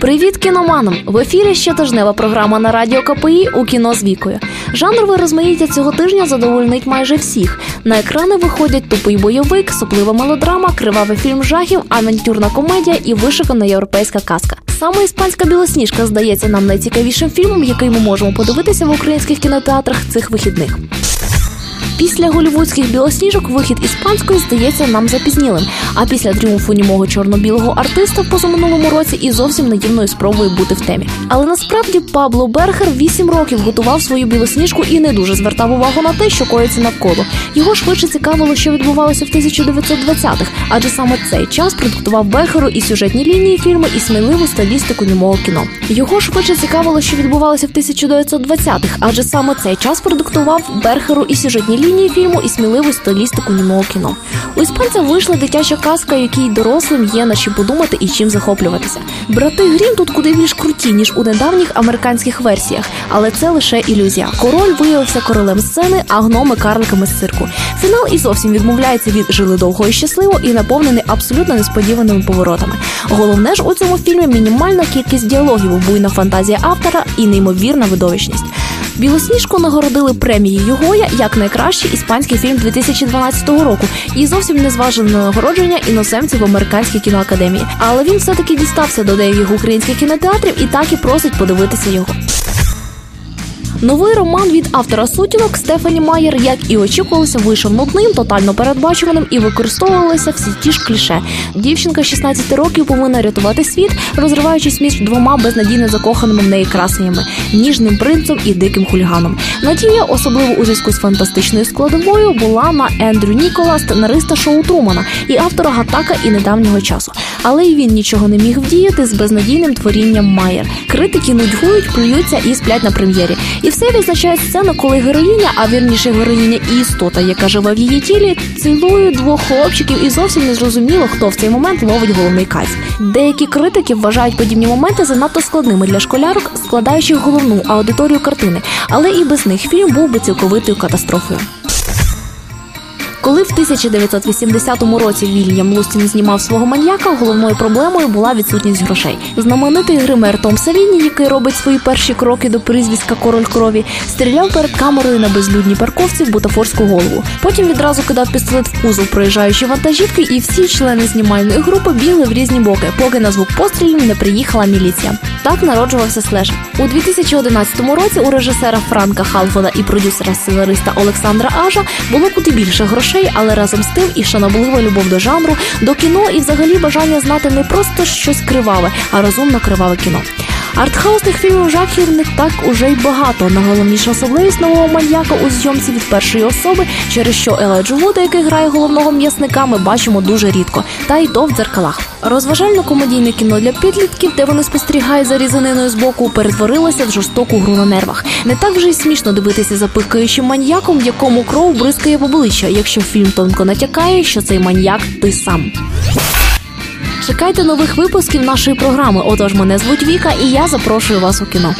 Привіт кіноманам! В ефірі щотижнева програма на радіо КПІ у кіно з вікою. Жанрове розмаїття цього тижня задовольнить майже всіх. На екрани виходять тупий бойовик, соплива мелодрама, кривавий фільм жахів, авантюрна комедія і вишикана європейська казка. Саме іспанська білосніжка здається нам найцікавішим фільмом, який ми можемо подивитися в українських кінотеатрах цих вихідних. Після голівудських білосніжок вихід іспанської здається нам запізнілим. А після тріумфу німого чорно-білого артиста в позаминулому році і зовсім наївною спробою бути в темі. Але насправді Пабло Берхер вісім років готував свою білосніжку і не дуже звертав увагу на те, що коїться навколо. Його швидше цікавило, що відбувалося в 1920-х, адже саме цей час продуктував Берхеру і сюжетні лінії фільму, і сміливу стилістику німого кіно. Його швидше цікавило, що відбувалося в 1920-х, адже саме цей час продуктував Берхеру і сюжетні лінії фільму, і сміливу стилістику німого кіно. У іспанця вийшла дитяча казка, якій дорослим є на що подумати і чим захоплюватися. Брати Грім тут куди більш круті, ніж у недавніх американських версіях, але це лише ілюзія. Король виявився королем сцени, а гноми карликами з цирку. Фінал і зовсім відмовляється від жили довго і щасливо і наповнений абсолютно несподіваними поворотами. Головне ж у цьому фільмі мінімальна кількість діалогів, буйна фантазія автора і неймовірна видовищність. Білосніжку нагородили премією Гоя як найкращий іспанський фільм 2012 року і зовсім не зважили на нагородження іноземців американській кіноакадемії. Але він все таки дістався до деяких українських кінотеатрів і так і просить подивитися його. Новий роман від автора сутінок Стефані Майер, як і очікувалося, вийшов нудним, тотально передбачуваним і використовувалися всі ті ж кліше. Дівчинка 16 років повинна рятувати світ, розриваючись між двома безнадійно закоханими в неї красенями ніжним принцем і диким хуліганом. Надія, особливо у зв'язку з фантастичною складовою, була на Ендрю Нікола, сценариста шоу Трумана і автора Гатака і недавнього часу. Але й він нічого не міг вдіяти з безнадійним творінням Майер. Критики нудьгують, плюються і сплять на прем'єрі. І все відзначає сцена, коли героїня, а вірніше героїня і істота, яка живе в її тілі, цілує двох хлопчиків і зовсім не зрозуміло, хто в цей момент ловить головний кайф. Деякі критики вважають подібні моменти занадто складними для школярок, складаючих головну аудиторію картини, але і без них фільм був би цілковитою катастрофою. Коли в 1980 році Вільям Лустін знімав свого маньяка, головною проблемою була відсутність грошей. Знаменитий гример Том Савіні, який робить свої перші кроки до прізвиська Король крові, стріляв перед камерою на безлюдній парковці в бутафорську голову. Потім відразу кидав пістолет в кузов проїжджаючи вантажівки, і всі члени знімальної групи бігли в різні боки, поки на звук пострілів не приїхала міліція. Так народжувався слеш. У 2011 році у режисера Франка Халфода і продюсера сценариста Олександра Ажа було куди більше грошей, але разом з тим і шаноблива любов до жанру, до кіно і взагалі бажання знати не просто щось криваве, а розумно криваве кіно. Артхаусних фільмів жахів не так уже й багато. Найголовніша особливість нового маньяка у зйомці від першої особи, через що Еледжу Вуда, який грає головного м'ясника, ми бачимо дуже рідко, та й то в дзеркалах. Розважально-комедійне кіно для підлітків, де вони спостерігають за різаниною з боку, перетворилося в жорстоку гру на нервах. Не так вже й смішно дивитися за пихкаючим маньяком, в якому кров бризкає в обличчя, якщо фільм тонко натякає, що цей маньяк ти сам. Чекайте нових випусків нашої програми. Отож, мене звуть Віка, і я запрошую вас у кіно.